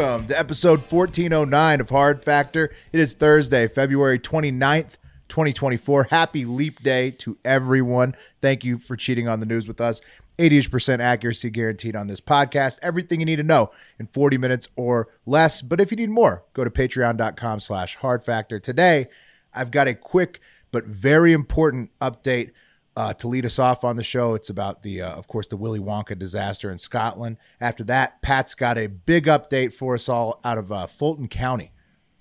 Welcome to episode 1409 of Hard Factor. It is Thursday, February 29th, 2024. Happy leap day to everyone. Thank you for cheating on the news with us. 80% accuracy guaranteed on this podcast. Everything you need to know in 40 minutes or less. But if you need more, go to patreon.com slash hard factor. Today, I've got a quick but very important update uh, to lead us off on the show. It's about the, uh, of course, the Willy Wonka disaster in Scotland. After that, Pat's got a big update for us all out of uh, Fulton County.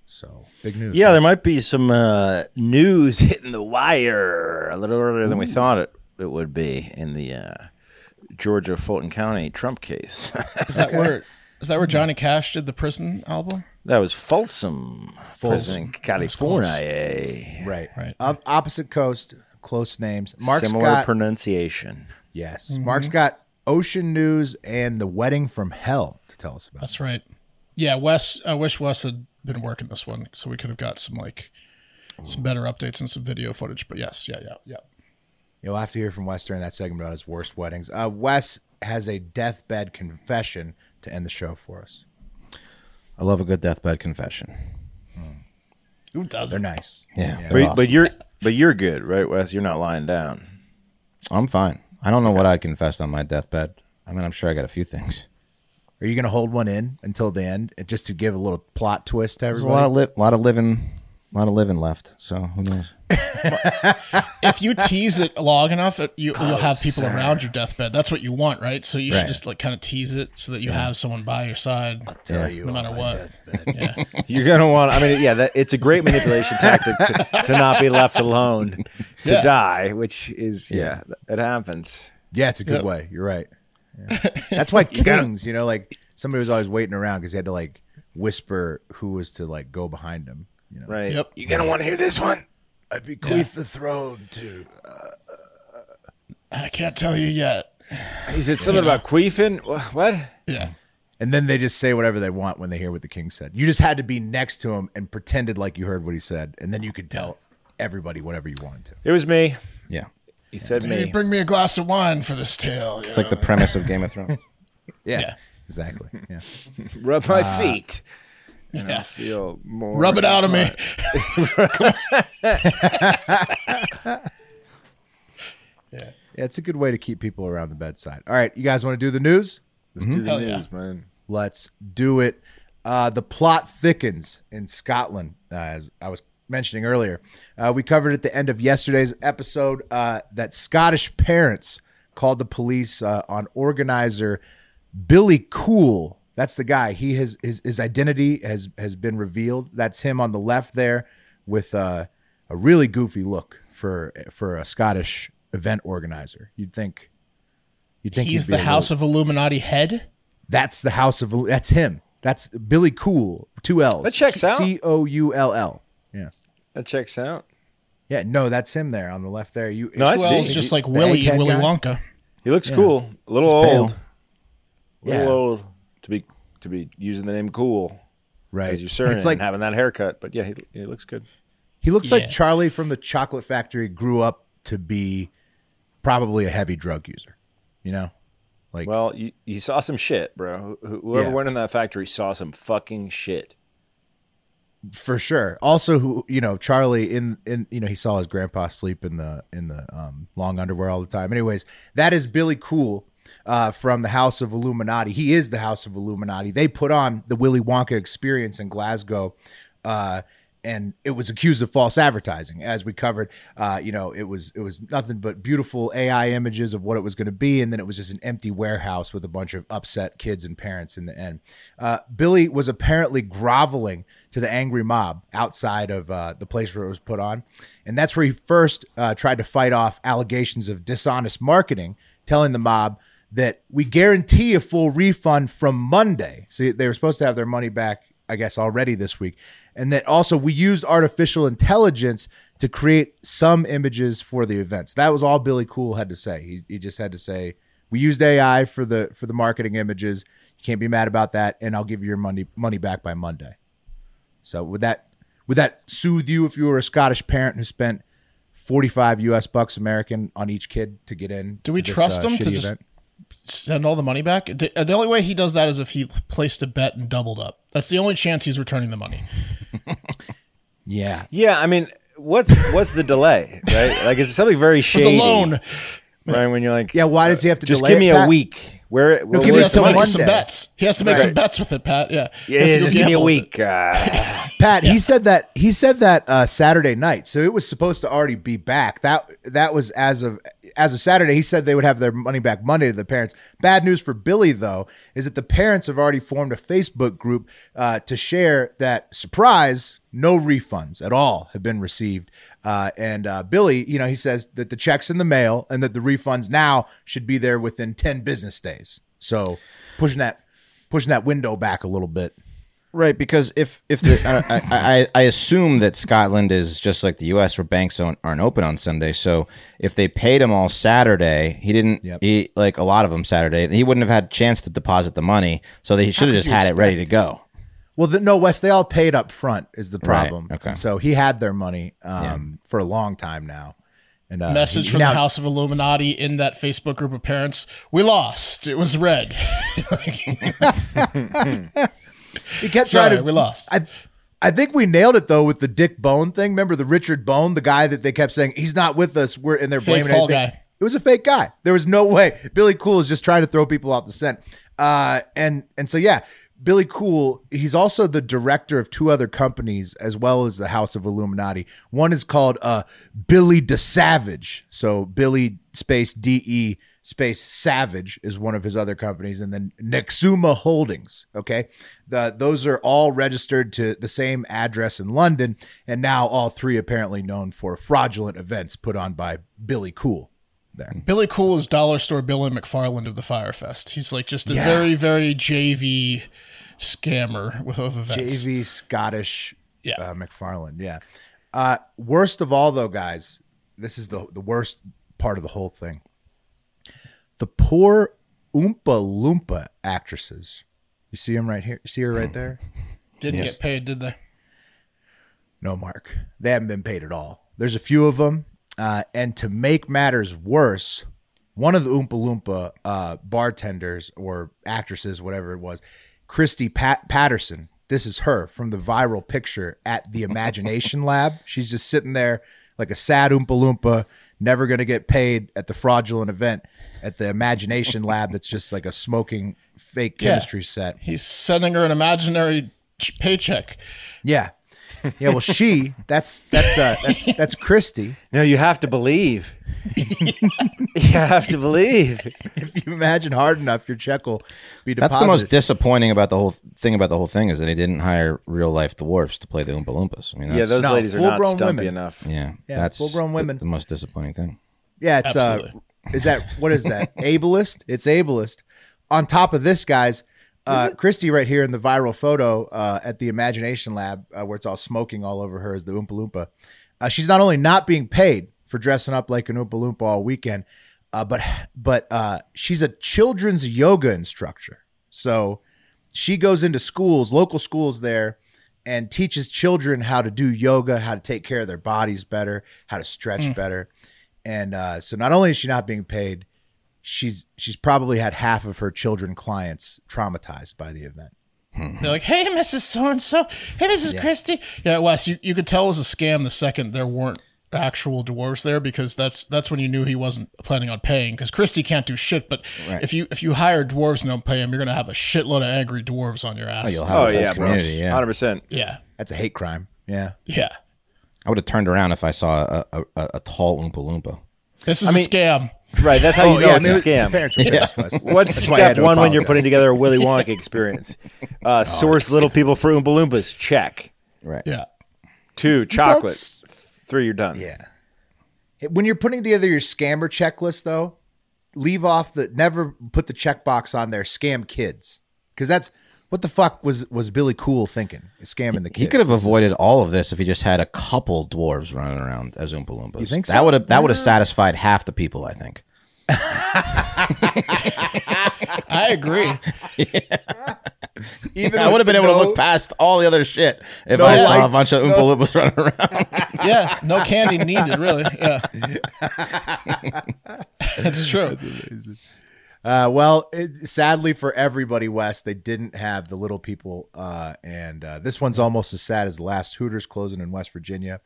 So big news. Yeah, there might be some uh, news hitting the wire a little earlier than we thought it, it would be in the uh, Georgia Fulton County Trump case. Is that where is that where Johnny Cash did the prison album? that was Folsom, Folsom, California. right, Right. Up, opposite coast, close names. Mark's Similar got pronunciation. yes. Mark's got ocean news and the wedding from hell to tell us about. That's right. Yeah, Wes. I wish Wes had been working this one, so we could have got some like some better updates and some video footage. But yes, yeah, yeah, yeah. You'll have to hear from Wes during that segment about his worst weddings. Uh, Wes has a deathbed confession to end the show for us. I love a good deathbed confession. Who does? They're nice. Yeah, Yeah. they're But, awesome. but you're but you're good, right, Wes? You're not lying down. I'm fine. I don't know what I'd confessed on my deathbed. I mean, I'm sure I got a few things. Are you going to hold one in until the end, just to give a little plot twist to There's a lot of li- lot of living, lot of living left. So who knows? If you tease it long enough, it, you, you'll have people Closer. around your deathbed. That's what you want, right? So you Right. should just like kind of tease it so that you have someone by your side, Tell you no matter my what. deathbed. Yeah, You're gonna want. I mean, yeah, that, it's a great manipulation tactic to, to not be left alone to Yeah. die, which is yeah, it happens. Yeah, it's a good Yep. way. You're right. Yeah. That's why kings, you know, like somebody was always waiting around because he had to like whisper who was to like go behind him. You know, Right. Yep. You're gonna want to hear this one. I bequeath the throne to. I can't tell you yet. He said something about queefing. What? Yeah, And then they just say whatever they want when they hear what the king said. You just had to be next to him and pretended like you heard what he said, and then you could tell everybody whatever you wanted to. It was me. Yeah, He said Maybe me. bring me a glass of wine for this tale. it's like the premise of Game of Thrones. Yeah, Yeah. exactly. Yeah. Rub my uh, feet. Yeah. Feel more. Rub it out of me. yeah, yeah, it's a good way to keep people around the bedside. All right, you guys want to do the news? Let's do the Hell yeah. news, man. Let's do it. Uh, the plot thickens in Scotland, uh, as I was mentioning earlier. Uh, we covered at the end of yesterday's episode uh, that Scottish parents called the police uh, on organizer Billy Coull. That's the guy. He has his, his identity has has been revealed. That's him on the left there with uh, a really goofy look for for a Scottish event organizer. You'd think. You'd think He's the House little- of Illuminati head. that's the House of. That's him. That's Billy Coull. Two L's. That checks out. C O U L L. Yeah. That checks out. Yeah. No, that's him there on the left there. You. No, I Well, see. just like Willy Willy guy? Wonka. He looks cool. A little He's pale. old. A little Yeah. old to be to be using the name cool right. as your surname It's like and having that haircut. But yeah, he, he looks good. he looks Yeah. like Charlie from the Chocolate Factory grew up to be probably a heavy drug user. You know, like Well, you, you saw some shit, bro. Whoever Yeah. went in that factory saw some fucking shit. for sure. Also, who you know, Charlie in in you know he saw his grandpa sleep in the in the um, long underwear all the time. Anyways, that is Billy Coull uh, from the House of Illuminati. He is the House of Illuminati. They put on the Willy Wonka experience in Glasgow. Uh, and it was accused of false advertising as we covered uh, you know it was it was nothing but beautiful ai images of what it was going to be and then it was just an empty warehouse with a bunch of upset kids and parents in the end uh, billy was apparently groveling to the angry mob outside of uh, the place where it was put on and that's where he first uh, tried to fight off allegations of dishonest marketing telling the mob that we guarantee a full refund from monday so they were supposed to have their money back I guess already this week. And that also we used artificial intelligence to create some images for the events. That was all Billy Coull had to say. He, he just had to say we used AI for the for the marketing images. You can't be mad about that, and I'll give you your money money back by Monday. So would that would that soothe you if you were a Scottish parent who spent forty five U.S. bucks American on each kid to get in? Do we to this, trust uh, him to just event? Send all the money back? The, the only way he does that is if he placed a bet and doubled up. That's the only chance he's returning the money. Yeah, Yeah, I mean, what's what's the delay, right? Like it's something very It's shady, a loan. right? When you're like, yeah. Why does he have to just delay give me it, a Pat? week. Where? give where- me He a has to make some bets. He has to make Right. some bets with it, Pat. Yeah. Yeah, yeah, just give me a gamble with it. week. Uh, Pat, he said that he said that uh, Saturday night, so it was supposed to already be back. That that was as of as of Saturday. He said they would have their money back Monday to the parents. Bad news for Billy though is that the parents have already formed a Facebook group uh, to share that surprise. No refunds at all have been received, uh, and uh, Billy, you know, he says that the checks in the mail and that the refunds now should be there within ten business days. So pushing that pushing that window back a little bit. Right, because if if the I, I, I I assume that Scotland is just like the U.S. where banks don't, aren't open on Sunday. So if they paid him all Saturday, he didn't. Yep. He like a lot of them Saturday. He wouldn't have had a chance to deposit the money. So they should have just you had it ready to go. Well, the, no, Wes, they all paid up front is the problem. okay. And so he had their money um, for a long time now. And uh, Message he- from now- the House of Illuminati in that Facebook group of parents. We lost. It was red. He kept Sorry, trying to. we lost. I, I think we nailed it though with the Dick Bone thing. Remember the Richard Bone, the guy that they kept saying he's not with us. We're and they're Fake blaming fall everything. guy. It was a fake guy. There was no way. Billy Coull is just trying to throw people off the scent. Uh, and and so yeah, Billy Coull. He's also the director of two other companies as well as the House of Illuminati. One is called uh, Billy De Savage. So Billy space D E space Savage is one of his other companies, and then Nexuma Holdings. Okay, the, those are all registered to the same address in London, and now all three apparently known for fraudulent events put on by Billy Coull. There. Billy Coull is dollar store Billy McFarland of the Fyre Fest. He's like just a Yeah. very, very JV scammer with of events. JV Scottish Yeah. uh, McFarland. Yeah. Uh, worst of all, though, guys, this is the the worst part of the whole thing. The poor Oompa Loompa actresses. You see them right here. You see her right there. Didn't Yes. get paid, did they? No, Mark. They haven't been paid at all. There's a few of them. Uh, and to make matters worse, one of the Oompa Loompa uh, bartenders or actresses, whatever it was, Christy Pat- Patterson. This is her from the viral picture at the Imagination Lab. She's just sitting there like a sad Oompa Loompa, never going to get paid at the fraudulent event at the Imagination Lab that's just like a smoking fake Yeah. chemistry set. He's sending her an imaginary ch- paycheck. Yeah. Yeah, well, she that's that's uh, that's that's Christy. no, you have to believe. you have to believe. if you imagine hard enough, your check will be deposited. That's the most disappointing about the whole thing about the whole thing is that he didn't hire real life dwarfs to play the Oompa Loompas. I mean, Yeah, those No, ladies are not full-grown stumpy women. enough. yeah, Yeah, that's full-grown women. The, most disappointing thing. yeah. It's uh, is that what is that? ableist. It's ableist. On top of this, guys, uh, Christy right here in the viral photo uh, at the Imagination Lab, uh, where it's all smoking all over her, is the Oompa Loompa. Uh, she's not only not being paid for dressing up like an Oompa Loompa all weekend, uh, but but uh, she's a children's yoga instructor. So she goes into schools, local schools there, and teaches children how to do yoga, how to take care of their bodies better, how to stretch better. And uh, so not only is she not being paid, she's she's probably had half of her children clients traumatized by the event. Hmm. They're like, "Hey, Mrs. So and So. Hey, Mrs. Christie." Yeah, Wes, you, you could tell it was a scam the second there weren't actual dwarves there because that's that's when you knew he wasn't planning on paying because Christie can't do shit. But if you if you hire dwarves and don't pay them, you're gonna have a shitload of angry dwarves on your ass. Oh, you'll have Oh a whole yeah, bro. Yeah, Hundred percent. yeah, That's a hate crime. Yeah. Yeah. I would have turned around if I saw a, a, a, a tall Oompa Loompa. This is mean- a scam. Right, that's how you know it's a scam. Parents were pissed, Wes. What's That's why I had step to one when you're putting together a Willy Wonka experience? Uh, source little people for Oompa Loompas. Check. Right. Yeah. Two chocolate. s- Three, you're done. Yeah. When you're putting together your scammer checklist, though, leave off the never put the checkbox on there. Scam kids, because that's what the fuck was was Billy Coull thinking? Scamming the kids. He could have avoided all of this if he just had a couple dwarves running around as Oompa Loompas. You think so? that would have that would have satisfied half the people? I think. I agree. Even I would have been with able to look past all the other shit if No I saw a bunch of no- Oompa Loompas running around. Yeah. No candy needed, really. Yeah. It's true. Uh, well, it, sadly for everybody, Wes, they didn't have the little people, uh, and uh, this one's almost as sad as the last Hooters closing in West Virginia.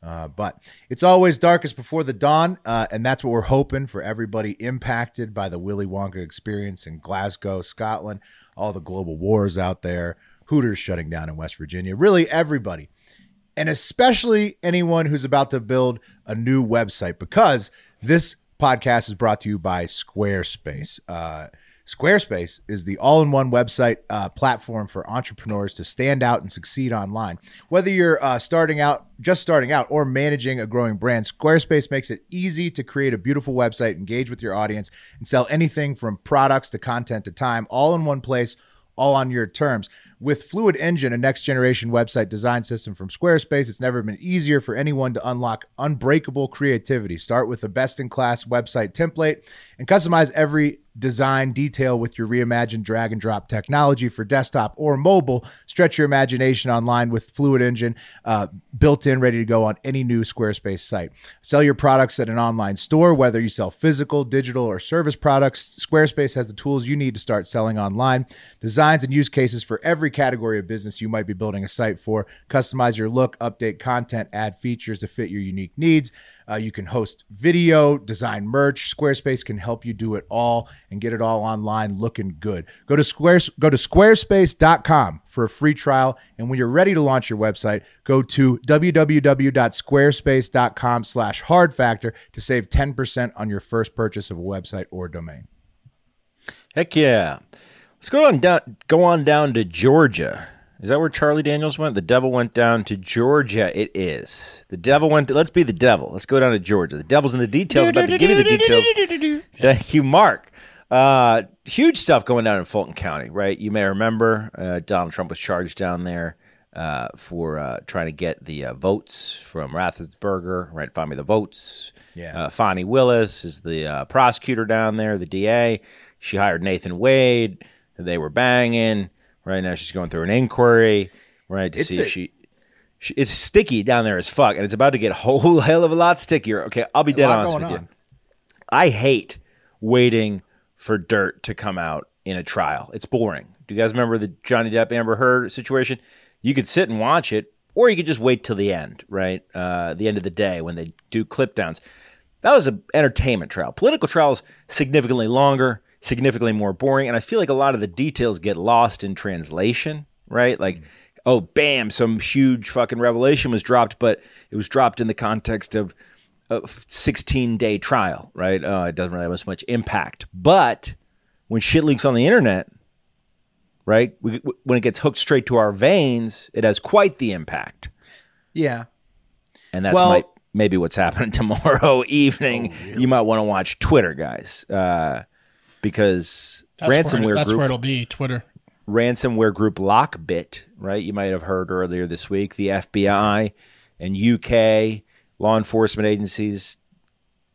Uh, but it's always darkest before the dawn, uh, and that's what we're hoping for everybody impacted by the Willy Wonka experience in Glasgow, Scotland, all the global wars out there, Hooters shutting down in West Virginia, really everybody and especially anyone who's about to build a new website because this podcast is brought to you by Squarespace. Uh, Squarespace is the all in one website uh, platform for entrepreneurs to stand out and succeed online. Whether you're uh, starting out, just starting out, or managing a growing brand, Squarespace makes it easy to create a beautiful website, engage with your audience, and sell anything from products to content to time all in one place all on your terms. With Fluid Engine, a next generation website design system from Squarespace, it's never been easier for anyone to unlock unbreakable creativity. Start with a best in class website template and customize every design detail with your reimagined drag and drop technology for desktop or mobile. Stretch your imagination online with Fluid Engine, uh, built in, ready to go on any new Squarespace site. Sell your products at an online store, whether you sell physical, digital, or service products. Squarespace has the tools you need to start selling online. Designs and use cases for every category of business you might be building a site for. Customize your look, update content, add features to fit your unique needs. Uh, you can host video, design merch. Squarespace can help you do it all and get it all online looking good. Go to squares go to squarespace.com for a free trial. And when you're ready to launch your website, go to www.squarespace.com slash hard factor to save 10% on your first purchase of a website or domain. Heck yeah. Let's go on down go on down to Georgia. Is that where Charlie Daniels went? The devil went down to Georgia. It is. The devil went to, let's be the devil. Let's go down to Georgia. The devil's in the details. About to give you the details. Thank you, Mark. Uh, huge stuff going down in Fulton County, right? You may remember uh, Donald Trump was charged down there uh, for uh, trying to get the uh, votes from Raffensperger, right? Find me the votes. Yeah. Uh, Fani Willis is the uh, prosecutor down there, the DA. She hired Nathan Wade. They were banging. Right now, she's going through an inquiry, right, to It's see a- if she. It's sticky down there as fuck, and it's about to get a whole hell of a lot stickier. Okay, I'll be dead honest with you. on. I hate waiting for dirt to come out in a trial. It's boring. Do you guys remember the Johnny Depp Amber Heard situation? You could sit and watch it, or you could just wait till the end, right? Uh, the end of the day when they do clip downs. That was an entertainment trial. Political trials significantly longer, significantly more boring, and I feel like a lot of the details get lost in translation, right? Like, oh, bam, some huge fucking revelation was dropped, but it was dropped in the context of a 16 day trial, right? Uh, it doesn't really have as much impact. But when shit leaks on the internet, right, we, when it gets hooked straight to our veins, it has quite the impact. Yeah. And that's Well- might, maybe what's happening tomorrow evening. Oh, You might want to watch Twitter, guys, uh, because That's, where, ransomware it- that's group where it'll be. Twitter. ransomware group Lockbit, right? You might have heard earlier this week the FBI and UK law enforcement agencies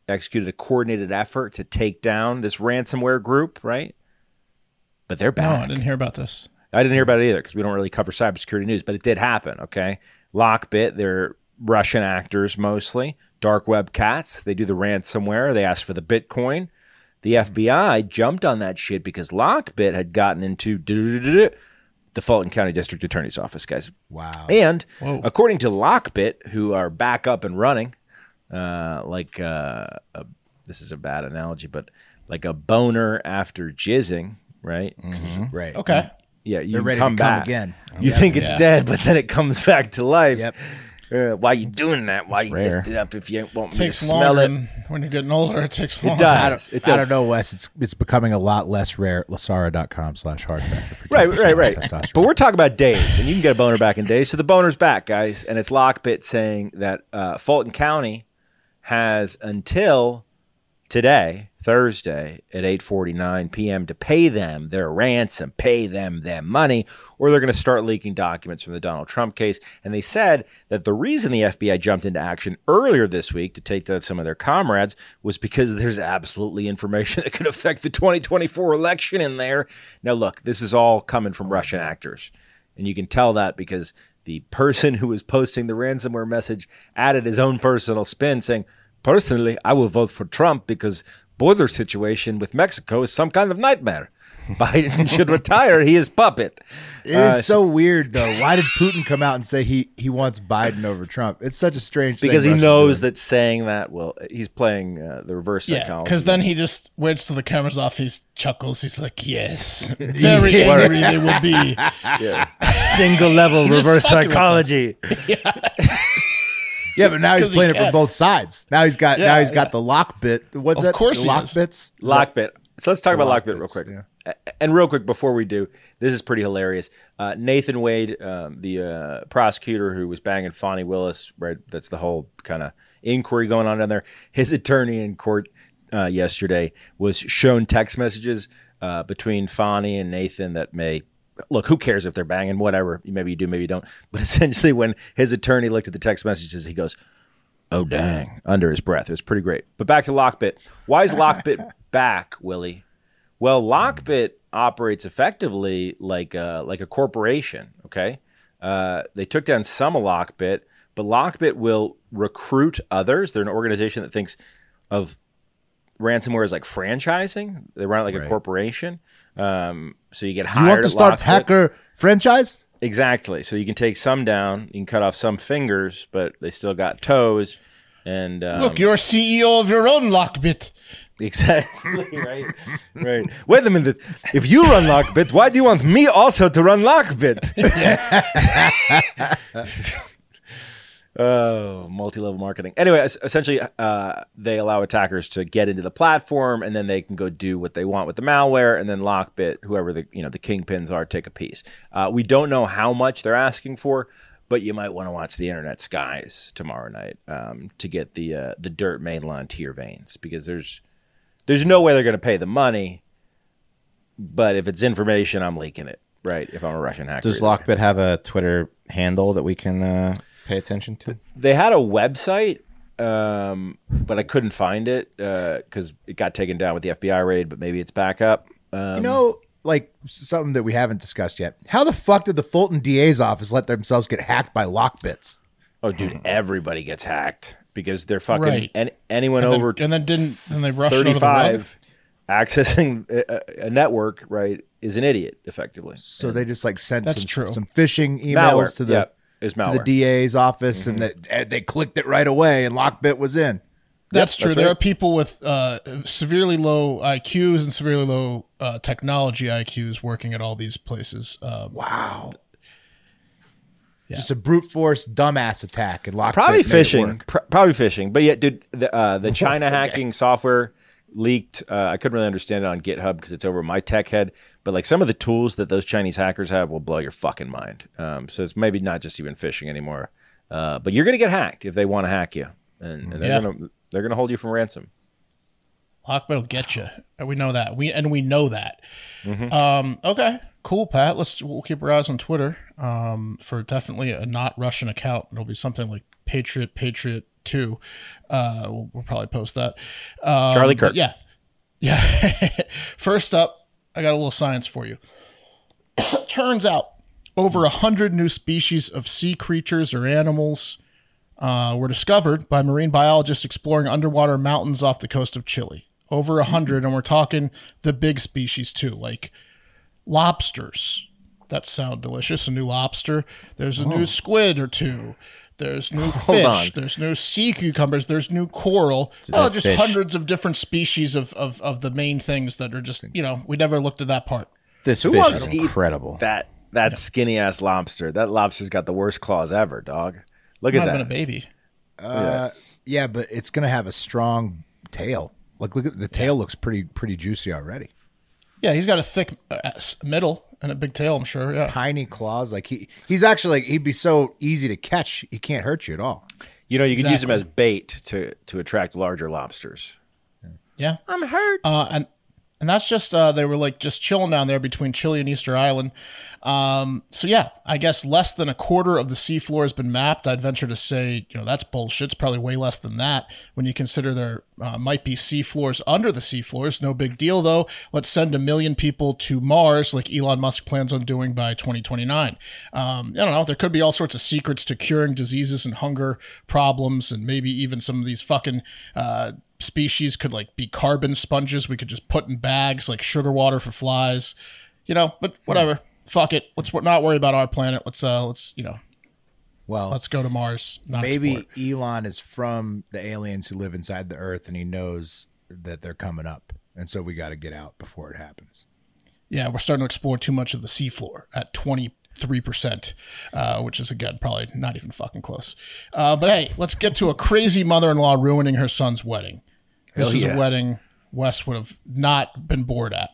executed a coordinated effort to take down this ransomware group, right? But they're No, I didn't hear about this. I didn't hear about it either because we don't really cover cybersecurity news, but it did happen. Okay. Lockbit, they're Russian actors mostly, dark web cats. They do the ransomware. They ask for the Bitcoin. The FBI jumped on that shit because Lockbit had gotten into the Fulton County District Attorney's Office, guys. Wow. And Whoa. according to Lockbit, who are back up and running, uh, like uh, a, this is a bad analogy, but like a boner after jizzing, right? Right. Okay. Yeah, you They're ready come to come back. again. You think it's Yeah. dead, but then it comes back to life. Yep. Uh, why you doing that? Why you rare. lift it up if you want me takes to smell longer. it? when you're getting older, it takes It longer. I does. don't, It I does. don't know, Wes. It's it's becoming a lot less rare. Lasara.com slash hard factor. Right, right, right. But we're talking about days, and you can get a boner back in days. So the boner's back, guys, and it's Lockbit saying that uh, Fulton County has until today, Thursday at 8:49 p.m. to pay them their ransom, pay them their money, or they're going to start leaking documents from the Donald Trump case. And they said that the reason the FBI jumped into action earlier this week to take down some of their comrades was because there's absolutely information that could affect the 2024 election in there. Now, look, this is all coming from Russian actors, and you can tell that because the person who was posting the ransomware message added his own personal spin, saying. Personally, I will vote for Trump because border situation with Mexico is some kind of nightmare. Biden should retire. He is puppet. It is Uh, so weird though. Why did Putin come out and say he he wants Biden over Trump? It's such a strange thing because he Russia's knows doing. that saying that, well, he's playing uh, the reverse Yeah, psychology. because then he just waits till the camera's off. He chuckles. He's like, "Yes, very angry they will be." single level reverse fucking with us. psychology. Yeah, but now he's 'Cause he playing it from both sides. Now he's got now Yeah, he's got yeah. the lock bit. What's Of that? course the he lock is. bits. Lockbit. So let's talk about lock bit real quick. yeah. And real quick before we do, this is pretty hilarious. Uh, Nathan Wade, um, the uh, prosecutor who was banging Fani Willis, right? That's the whole kind of inquiry going on down there. His attorney in court uh, yesterday was shown text messages uh, between Fonnie and Nathan that may look. Who cares if they're banging? Whatever. Maybe you do, maybe you don't. But essentially, when his attorney looked at the text messages, he goes, Oh dang! Under his breath, it was pretty great. But back to Lockbit. Why is Lockbit back, Willie? Well, Lockbit operates effectively like a, like a corporation. Okay, uh, they took down some of Lockbit, but Lockbit will recruit others. They're an organization that thinks of ransomware as like franchising. They run it like a corporation. Um, so you get hired. You want to start Lockbit. hacker franchise? Exactly. So you can take some down. You can cut off some fingers, but they still got toes. And um, Look, you're CEO of your own Lockbit. exactly right, right. Wait a minute. If you run Lockbit, why do you want me also to run Lockbit? Oh, multi-level marketing. Anyway, essentially, uh, they allow attackers to get into the platform, and then they can go do what they want with the malware, and then Lockbit, whoever the you know the kingpins are, take a piece. Uh, we don't know how much they're asking for, but you might want to watch the Internet Skies tomorrow night um, to get the uh, the dirt mainline to your veins, because there's there's no way they're going to pay the money, but if it's information, I'm leaking it. Right? If I'm a Russian hacker, Does. Lockbit have a Twitter handle that we can uh, pay attention to? They had a website, um, but I couldn't find it because it got taken down with the FBI raid. But maybe it's back up. Um, You know, like something that we haven't discussed yet. How the fuck did the Fulton DA's office let themselves get hacked by lockbits? oh, dude, everybody gets hacked because they're fucking Right. an, anyone And then, over and then didn't and they rushed out the web? thirty-five accessing a, a network. Right, is an idiot effectively. So they just like sent That's some, true. some phishing emails Malware. to the Yeah, it's to the malware. Mm-hmm. DA's office, and that they clicked it right away, and Lockbit was in. That's true. that's there right. are people with uh, severely low IQs and severely low uh, technology IQs working at all these places. Uh, Wow. Just a brute force dumbass attack, and Lockbit probably phishing, pr- probably phishing. But yeah, dude, the uh, the China hacking software leaked. Uh, I couldn't really understand it on GitHub because it's over my tech head. But like some of the tools that those Chinese hackers have will blow your fucking mind. Um, so it's maybe not just even phishing anymore. Uh, but you're gonna get hacked if they want to hack you, and, and they're Yeah. gonna they're gonna hold you from ransom. Lockbit will get you. We know that. We and we know that. Mm-hmm. Um, okay, cool, Pat. Let's we'll keep our eyes on Twitter um, for definitely a not Russian account. It'll be something like Patriot Patriot Two. Uh, we'll, we'll probably post that. Um, Charlie Kirk. Yeah, yeah. First up, I got a little science for you. Turns out, over a hundred new species of sea creatures or animals uh, were discovered by marine biologists exploring underwater mountains off the coast of Chile. Over a hundred, and we're talking the big species too, like lobsters. That sound delicious. A new lobster. There's a new squid or two. There's new fish. on. There's new sea cucumbers. There's new coral. Oh, just fish. hundreds of different species of, of, of the main things that are just, you know, we never looked at that part. This Who fish wants is to eat incredible. That that skinny ass lobster. That lobster's got the worst claws ever, dog. Look Might at have been a that. baby. Uh, yeah, but it's gonna have a strong tail. Like, look at the tail looks pretty pretty juicy already. Yeah, he's got a thick uh, middle and a big tail. I'm sure. Yeah. Tiny claws. Like he he's actually like he'd be so easy to catch. He can't hurt you at all. You know, you could use them Exactly. as bait to to attract larger lobsters. Yeah. I'm hurt. Uh, and and that's just uh, they were like just chilling down there between Chile and Easter Island. Um, so yeah, I guess less than a quarter of the seafloor has been mapped. I'd venture to say, you know, that's bullshit. It's probably way less than that when you consider there uh, might be seafloors under the seafloors. No big deal though. Let's send a million people to Mars, like Elon Musk plans on doing by 2029. Um, I don't know. There could be all sorts of secrets to curing diseases and hunger problems, and maybe even some of these fucking. Uh, species could like be carbon sponges. We could just put in bags like sugar water for flies you know but whatever. Fuck it. Let's not worry about our planet. Let's uh let's you know Well, let's go to mars. Maybe explore. Elon is from the aliens who live inside the Earth, and he knows that they're coming up, and so we got to get out before it happens. yeah we're starting to explore too much of the seafloor at 23% uh, which is again probably not even fucking close. Uh, but hey let's get to a crazy mother-in-law ruining her son's wedding this Hell is yeah. a wedding wes would have not been bored at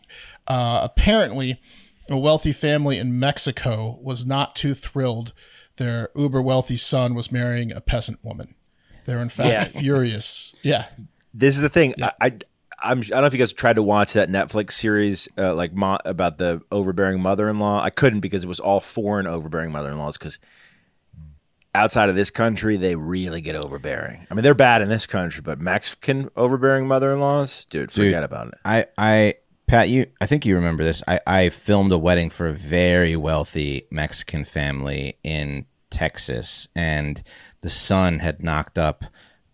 uh, apparently a wealthy family in mexico was not too thrilled their uber wealthy son was marrying a peasant woman they're in fact Yeah. furious yeah This is the thing. I, I I'm I don't know if you guys tried to watch that Netflix series uh, like mo- about the overbearing mother-in-law. I couldn't because it was all foreign overbearing mother-in-laws because outside of this country they really get overbearing. I mean they're bad in this country, but Mexican overbearing mother-in-laws, dude, forget about it. I, I, Pat, you, I think you remember this. I, I filmed a wedding for a very wealthy Mexican family in Texas, and the son had knocked up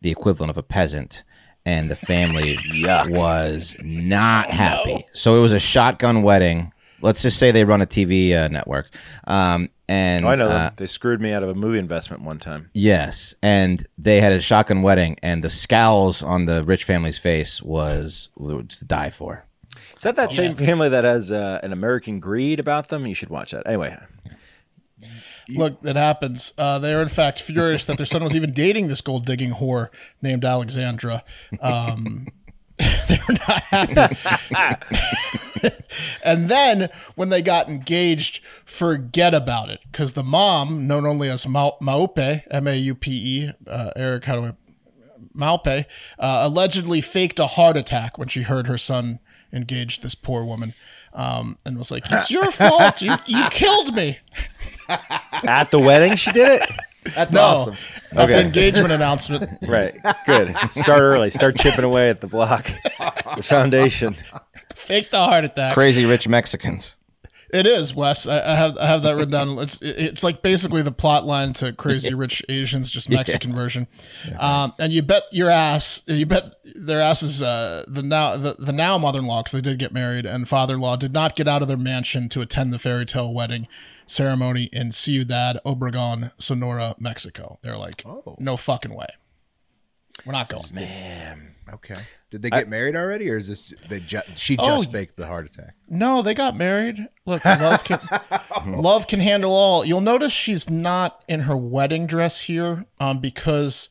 the equivalent of a peasant, and the family was not oh, happy. So it was a shotgun wedding. Let's just say they run a TV uh, network. Um, and Oh, I know uh. They screwed me out of a movie investment one time. Yes, and they had a shotgun wedding, and the scowls on the rich family's face was, was to die for. Is that that same family that has uh, an American greed about them? You should watch that. Anyway, Look, it happens. Uh, they are in fact furious that their son was even dating this gold digging whore named Alexandra. Um, they were not happy. and then when they got engaged, forget about it because the mom, known only as Ma- Maupe, M A U P E, uh, Eric, how do I? Maupe, uh, allegedly faked a heart attack when she heard her son engage this poor woman, um, and was like, "It's your fault. You you killed me." at the wedding she did it. That's No, awesome. at the engagement announcement. Right. Good. Start early. Start chipping away at the block, the foundation. Fake the heart attack. Crazy rich Mexicans. It is Wes. I, I have I have that written down. It's it's like basically the plot line to Crazy Rich Asians, just Mexican version. Um, and you bet your ass, you bet their asses. Uh, the now the, the now mother-in-law, because they did get married, and father-in-law did not get out of their mansion to attend the fairy tale wedding ceremony in Ciudad Obregon, Sonora, Mexico. They're like, no fucking way. We're not going. Damn. Okay. Did they get married already, or is this they? Ju- she Oh, just y- faked the heart attack. No, they got married. Look, love can love can handle all. You'll notice she's not in her wedding dress here, um, because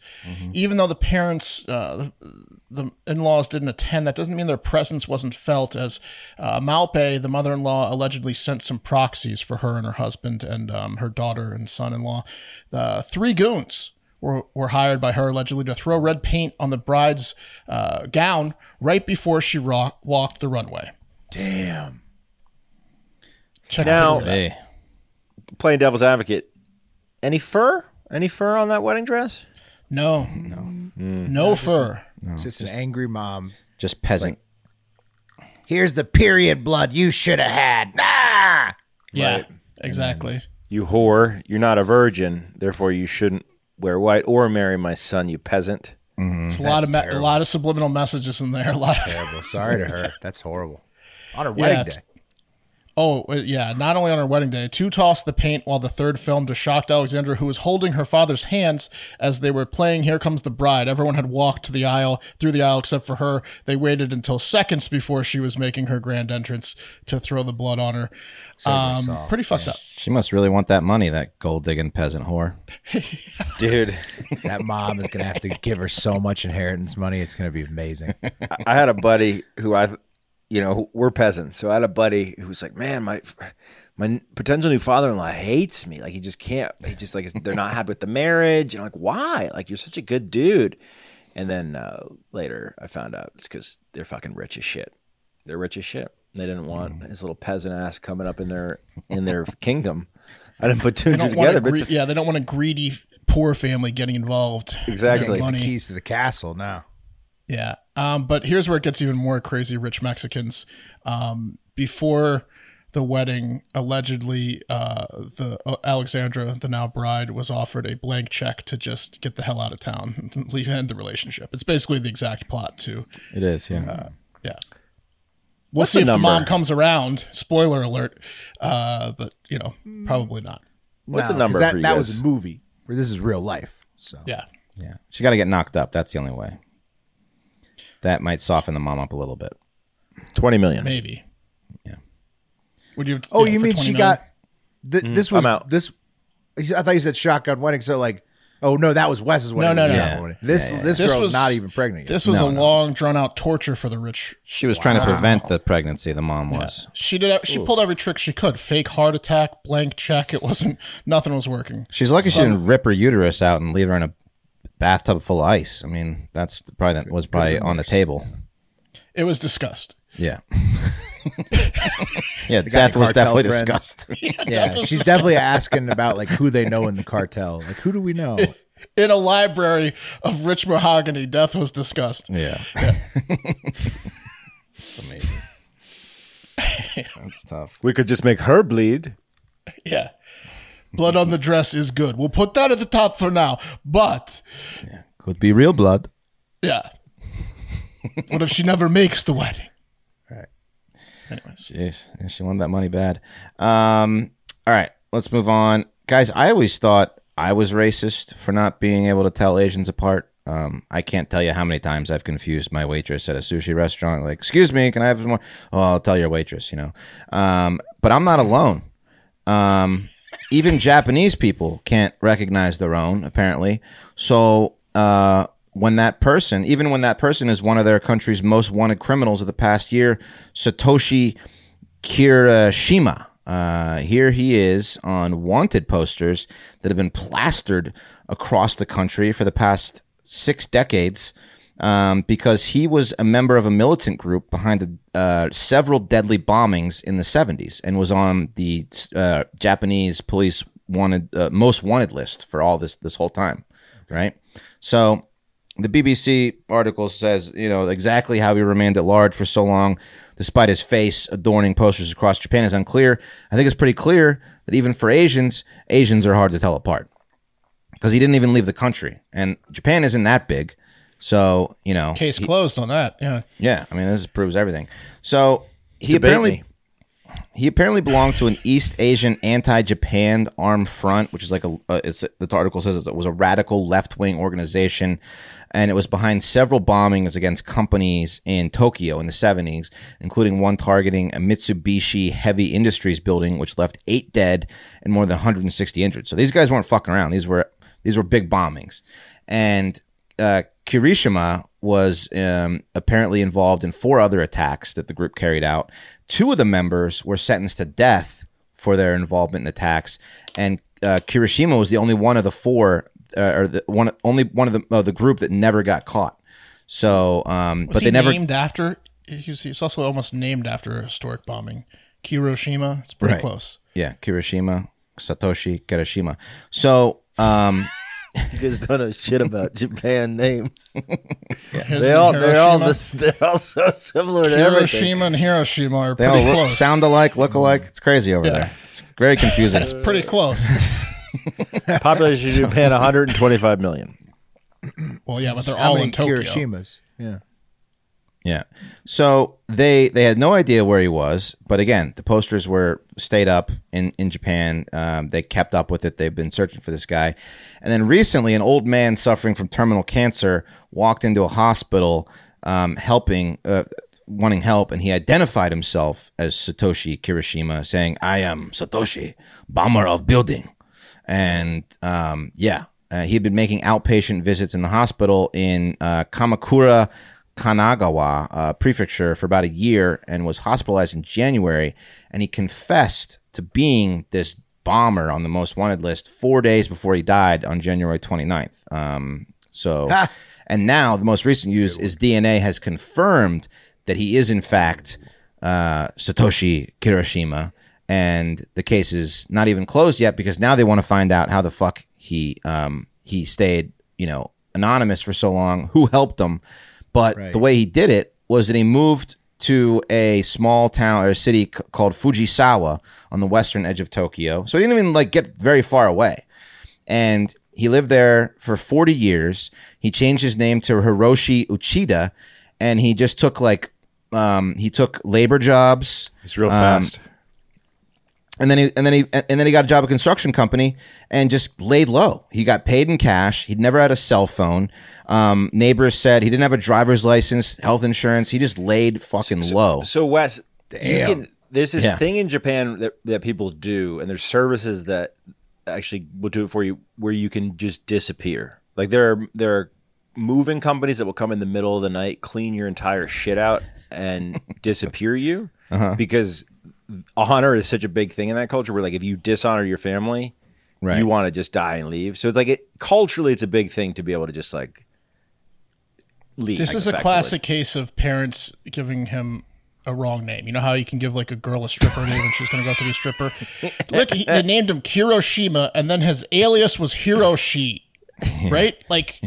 even though the parents, uh, the, the in-laws didn't attend, that doesn't mean their presence wasn't felt. As uh, Malpe, the mother-in-law, allegedly sent some proxies for her and her husband and um, her daughter and son-in-law. The three goons were, were hired by her allegedly to throw red paint on the bride's uh, gown right before she ro- walked the runway. Damn. Check Now- out. Hey, Playing devil's advocate. Any fur? Any fur on that wedding dress? No, no, no fur. It's just an angry mom. just peasant. Here's the period blood you should have had. Ah! Yeah, exactly. You whore. You're not a virgin. Therefore, you shouldn't wear white or marry my son, you peasant. Mm-hmm. There's a lot of me- a lot of subliminal messages in there. A lot of Terrible. Sorry to her. That's horrible. On her wedding it's- day. Oh, uh, yeah. Not only on her wedding day, two tossed the paint while the third filmed a shocked Alexandra who was holding her father's hands as they were playing Here Comes the Bride. Everyone had walked to the aisle, through the aisle except for her. They waited until seconds before she was making her grand entrance to throw the blood on her. Um, pretty fucked up. She must really want that money, that gold digging peasant whore. Dude, That mom is gonna have to give her so much inheritance money. It's gonna be amazing. I had a buddy who I, you know, we're peasants. So I had a buddy who was like, man, my my potential new father-in-law hates me. Like he just can't. He just like they're not happy with the marriage. And I'm like, why? Like you're such a good dude. And then uh, later I found out it's because they're fucking rich as shit. They're rich as shit. They didn't want his little peasant ass coming up in their in their kingdom. I didn't put two They and two together. a But gre- yeah, they don't want a greedy poor family getting involved. Exactly. Getting the keys to the castle now. Yeah. Um, but here's where it gets even more crazy rich Mexicans. Um, before the wedding, allegedly, uh, the uh, Alexandra, the now bride, was offered a blank check to just get the hell out of town and leave end the relationship. It's basically the exact plot, too. It is, yeah. Uh, Yeah. We'll What's see the if the mom comes around. Spoiler alert. Uh, but, you know, probably not. What's the number That, for you that guys? was a movie. Where this is real life. So Yeah. yeah. She got to get knocked up. That's the only way. That might soften the mom up a little bit. Twenty million. Maybe. Yeah. Would you? Oh, yeah, you mean she million? got th- mm, this was I'm out. this? I thought you said shotgun wedding. So like, oh no, that was Wes's wedding. no, no. Shotgun Yeah. This Yeah, yeah. this This girl's was- not even pregnant. Yet. This was No, a no. long, drawn out torture for the rich She was trying to prevent the pregnancy, the mom was. She did. She pulled every trick she could. Fake heart attack, blank check. It wasn't. Nothing was working. She's lucky she didn't rip her uterus out and leave her in a bathtub full of ice. I mean, that's probably that was probably on the table. It was discussed. Yeah. yeah, death was definitely friends. discussed. yeah, she's definitely asking about like who they know in the cartel. Like who do we know? In a library of rich mahogany, death was discussed. yeah. it's amazing. That's tough. We could just make her bleed. Yeah. Blood on the dress is good. We'll put that at the top for now. But Could be real blood. yeah. what if she never makes the wedding? Right. Anyways. Jeez, yeah, she wanted that money bad. Um, all right, let's move on, guys. I always thought I was racist for not being able to tell Asians apart. Um, I can't tell you how many times I've confused my waitress at a sushi restaurant. Like, excuse me, can I have some more? Oh, I'll tell your waitress. You know, um, but I'm not alone. Um, even Japanese people can't recognize their own, apparently. So uh, when that person, even when that person is one of their country's most wanted criminals of the past year, Satoshi Kirishima, uh, here he is on wanted posters that have been plastered across the country for the past six decades um, because he was a member of a militant group behind uh, several deadly bombings in the 70s and was on the uh, Japanese police wanted uh, most wanted list for all this this whole time, right? So the BBC article says, you know, exactly how he remained at large for so long, despite his face adorning posters across Japan, is unclear. I think it's pretty clear that even for Asians, Asians are hard to tell apart because he didn't even leave the country, and Japan isn't that big. So you know, Case he- closed on that. Yeah. yeah, I mean, this proves everything. So he Debate apparently me. he apparently belonged to an East Asian anti-Japan armed front, which is like a uh, it's the article says it was a radical left-wing organization, and it was behind several bombings against companies in Tokyo in the 70s, including one targeting a Mitsubishi Heavy Industries building, which left eight dead and more than 160 injured. So these guys weren't fucking around. These were these were big bombings, and uh, Kirishima was um, apparently involved in four other attacks that the group carried out. Two of the members were sentenced to death for their involvement in the attacks, and uh, Kirishima was the only one of the four, uh, or the one only one of the of the group that never got caught. So, um, Was but he they never. named after? He's, he's also almost named after a historic bombing. Hiroshima. It's pretty Right. close. yeah, Kirishima, Satoshi Kirishima. So, um, You guys don't know shit about Japan names. His They all they're all this they're all so similar to everything. Hiroshima and Hiroshima are they pretty all look, close. sound alike, look alike. It's crazy over Yeah. there. It's very confusing. It's pretty close. Population of Japan 125 million. well, yeah, but they're How all in Tokyo. Kirishimas? Yeah. Yeah. So they they had no idea where he was, but again, the posters were stayed up in in Japan. Um, they kept up with it. They've been searching for this guy, and then recently, an old man suffering from terminal cancer walked into a hospital, um, helping. Uh, wanting help and he identified himself as Satoshi Kirishima saying I am Satoshi bomber of building and um, yeah uh, he had been making outpatient visits in the hospital in uh, Kamakura Kanagawa uh, prefecture for about a year and was hospitalized in January. And he confessed to being this bomber on the most wanted list four days before he died on January 29th. Um, so, and now the most recent news is DNA has confirmed that he is, in fact, uh, Satoshi Kirishima. And the case is not even closed yet because now they want to find out how the fuck he um, he stayed, you know, anonymous for so long, who helped him. But Right. the way he did it was that he moved to a small town or a city c- called Fujisawa on the western edge of Tokyo. So he didn't even like get very far away. And he lived there for 40 years. He changed his name to Hiroshi Uchida and he just took like um, he took labor jobs He's real Um, fast. And then he and then he and then he got a job at a construction company and just laid low. He got paid in cash. He'd never had a cell phone. Um, neighbors said he didn't have a driver's license, health insurance. He just laid fucking low. So Wes, you can, there's this Yeah. thing in Japan that, that people do, and there's services that actually will do it for you, where you can just disappear. Like there are there are moving companies that will come in the middle of the night, clean your entire shit out, and disappear you Uh-huh. because honor is such a big thing in that culture. Where like if you dishonor your family, Right. you want to just die and leave. So it's like it culturally, it's a big thing to be able to just like leave. This is a classic case of parents giving him a wrong name. You know how you can give like a girl a stripper name and she's going to go out to be a stripper? Look, he, they named him Kirishima and then his alias was Hiroshi. Right? Like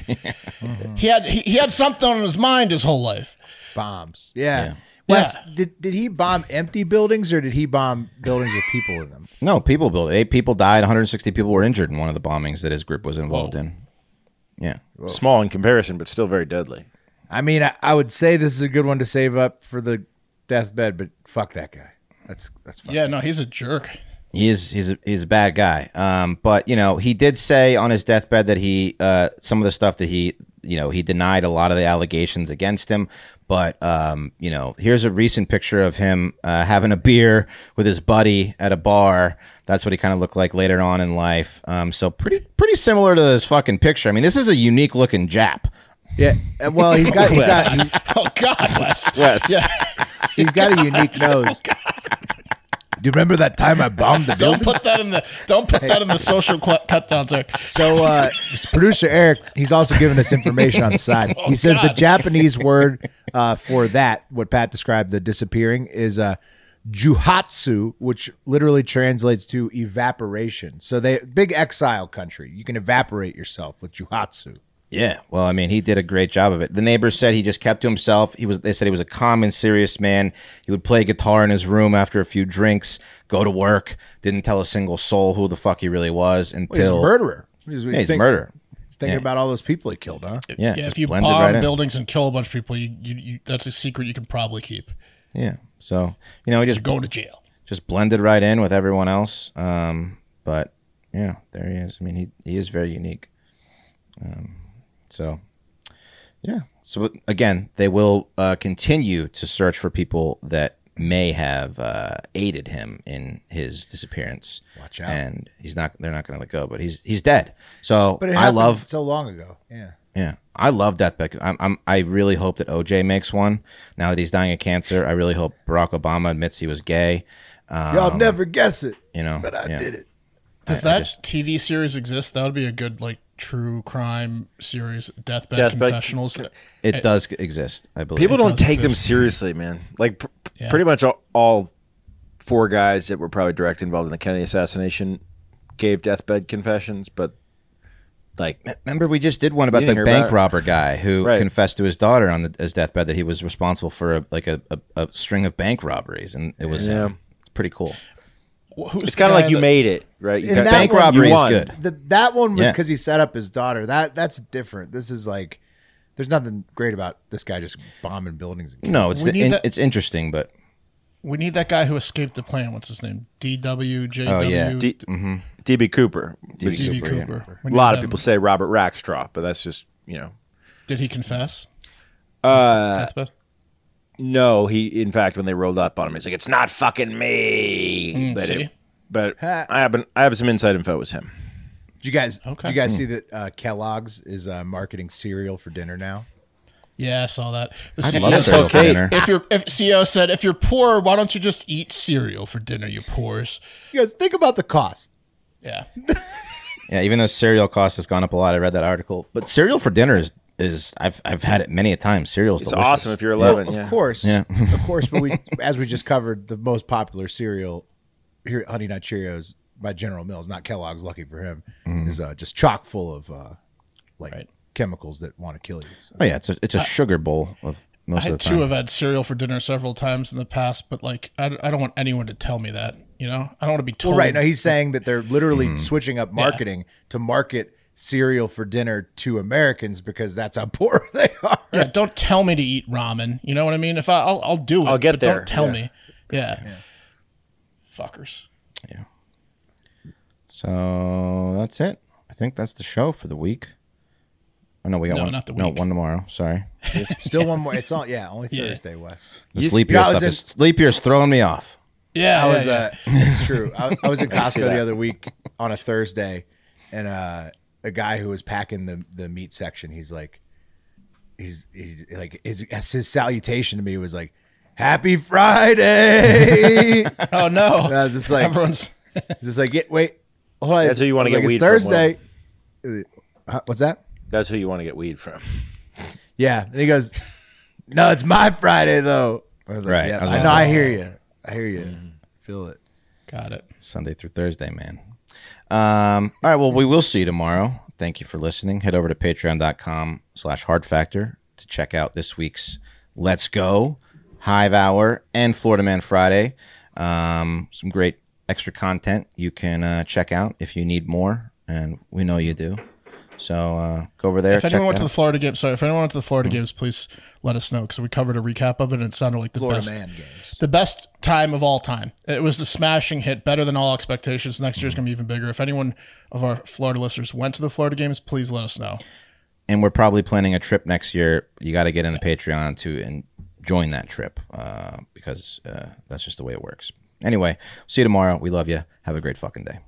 he had he, he had something on his mind his whole life. Bombs. Yeah. Yeah. Wes, did, did he bomb empty buildings or did he bomb buildings with people in them? No, people built eight people died. 160 people were injured in one of the bombings that his group was involved Whoa. in. Yeah. small in comparison, but still very deadly. I mean, I, I would say this is a good one to save up for the deathbed, but fuck that guy. That's that's fine. Yeah, no, he's a jerk. He is he's a, he's a bad guy. Um, but you know, he did say on his deathbed that he uh, some of the stuff that he you know he denied a lot of the allegations against him. But um, you know, here's a recent picture of him uh, having a beer with his buddy at a bar. That's what he kind of looked like later on in life. Um, so pretty pretty similar to this fucking picture. I mean, this is a unique looking Jap. Yeah. uh, Well, he's got he's got he's, Oh God, Wes. Wes. Yeah. he's got a unique nose. Do you remember that time I bombed the Don't put that in the don't put that in the social cl- cut down there. So, uh, producer Eric, he's also giving us information on the side. He says the Japanese word uh, for that, what Pat described, the disappearing, is uh, juhatsu, which literally translates to evaporation. So, they big exile country. You can evaporate yourself with juhatsu. Yeah, well, I mean, he did a great job of it. The neighbors said he just kept to himself. He was. They said he was a calm and serious man. He would play guitar in his room after a few drinks, go to work. Didn't tell a single soul who the fuck he really was until He's a murderer. He's, Yeah, he's a murderer. He's thinking Yeah. about all those people he killed, huh? Yeah, Yeah, if you bomb right in. buildings and kill a bunch of people, you, you, you that's a secret you can probably keep. Yeah, so you know, he just You're to jail. just blended right in with everyone else. Um, but yeah, there he is. I mean, he he is very unique. Um, so yeah. So again, they will uh, continue to search for people that may have uh, aided him in his disappearance. Watch out. And he's not. They're not going to let go. But he's he's dead. So But it I love. so long ago. Yeah. Yeah, I love Deathbed. I'm, I'm. I really hope that OJ makes one. Now that he's dying of cancer, I really hope Barack Obama admits he was gay. Um, Y'all never guess it, you know, but I yeah. did it. Does I- I that just- TV series exist? That would be a good like true crime series, Deathbed, Deathbed- Confessionals. It does exist, I believe. People don't does take them seriously, man. Like pr- Yeah. pretty much all, all four guys that were probably directly involved in the Kennedy assassination gave deathbed confessions, but like Remember, we just did one about the bank about robber guy who Right. confessed to his daughter on the, his deathbed that he was responsible for a, like a, a, a string of bank robberies, and it was Yeah. um, it's pretty cool. Wh- who's it's kind of like you that- made it, right? You In got- that Bank one, robbery is good. The, that one was Yeah. because he set up his daughter. That that's different. This is like There's nothing great about this guy just bombing buildings. And No, it's We in- that- it's interesting, but We need that guy who escaped the plane. What's his name? DWJW. Oh, yeah. D- DB Cooper. DB Cooper, yeah. A We need lot of people say Robert Rackstraw, but that's just you know. Did he confess? Uh, no, he in fact when they rolled up on him, he's like, "It's not fucking me." Mm, but see? it, but I have an, I have some inside info. with him. Did you guys? Okay. Did you guys see that uh, Kellogg's is uh, marketing cereal for dinner now? Yeah, I saw that. The I'd CEO love cereal said, for okay. dinner. if you're if CEO said if you're poor, why don't you just eat cereal for dinner, you poors? You guys think about the cost. Yeah. Yeah, even though cereal cost has gone up a lot, I read that article. But cereal for dinner is is I've I've had it many a time. Cereal's It's delicious. awesome if you're 11. Well, yeah. of course, Yeah. of course. But we, as we just covered, the most popular cereal here at Honey Nut Cheerios by General Mills, not Kellogg's. Lucky for him, is uh, just chock full of uh, like Right. chemicals that want to kill you. So. Oh yeah, it's a it's a sugar bowl of I most of had the two time. have had cereal for dinner several times in the past, but like I, I don't want anyone to tell me that. You know, I don't want to be told. Well, right now he's saying that they're literally switching up marketing to market cereal for dinner to Americans because that's how poor they are. yeah, don't tell me to eat ramen. You know what I mean? If I, I'll, I'll do it. I'll get but there, Don't tell yeah. me. Yeah. Fuckers. Yeah. So that's it. I think that's the show for the week. Oh no, we got No, one. not the No, one tomorrow. Sorry. Still one more. It's on. Yeah, only Yeah. Thursday, Wes. This leap you know, year stuff in- is leap year's throwing me off. Yeah, I yeah, was. yeah. Uh, it's true. I, I was in Costco the other week on a Thursday, and uh, a guy who was packing the the meat section. He's like, he's, he's like his his salutation to me was like, "Happy Friday." oh no. And I was just like, Everyone's. It's just like, get, wait, hold on. That's who you wanna get like, weed It's from, Thursday. Huh, What's that? That's who you want to get weed from. Yeah. And he goes, no, it's my Friday though. I was like, Right. yeah, I was I, gonna know. say- I hear you. I hear you. Feel it. Got it. Sunday through Thursday, man. Um, all right, well, we will see you tomorrow. Thank you for listening. Head over to patreon.com slash hard factor to check out this week's Let's Go, Hive Hour, and Florida Man Friday. Um, some great extra content you can uh, check out if you need more, and we know you do. So uh, go over there. If check anyone went that to the. Florida games, sorry, if anyone went to the Florida Hmm. games, please let us know because we covered a recap of it and it sounded like the Florida best, man games. the best time of all time. It was the smashing hit, better than all expectations. Next year's gonna be even bigger. If anyone of our Florida listeners went to the Florida games, please let us know. and we're probably planning a trip next year. You got to get in the Patreon to and join that trip uh, because uh, that's just the way it works. Anyway, see you tomorrow. We love you. Have a great fucking day.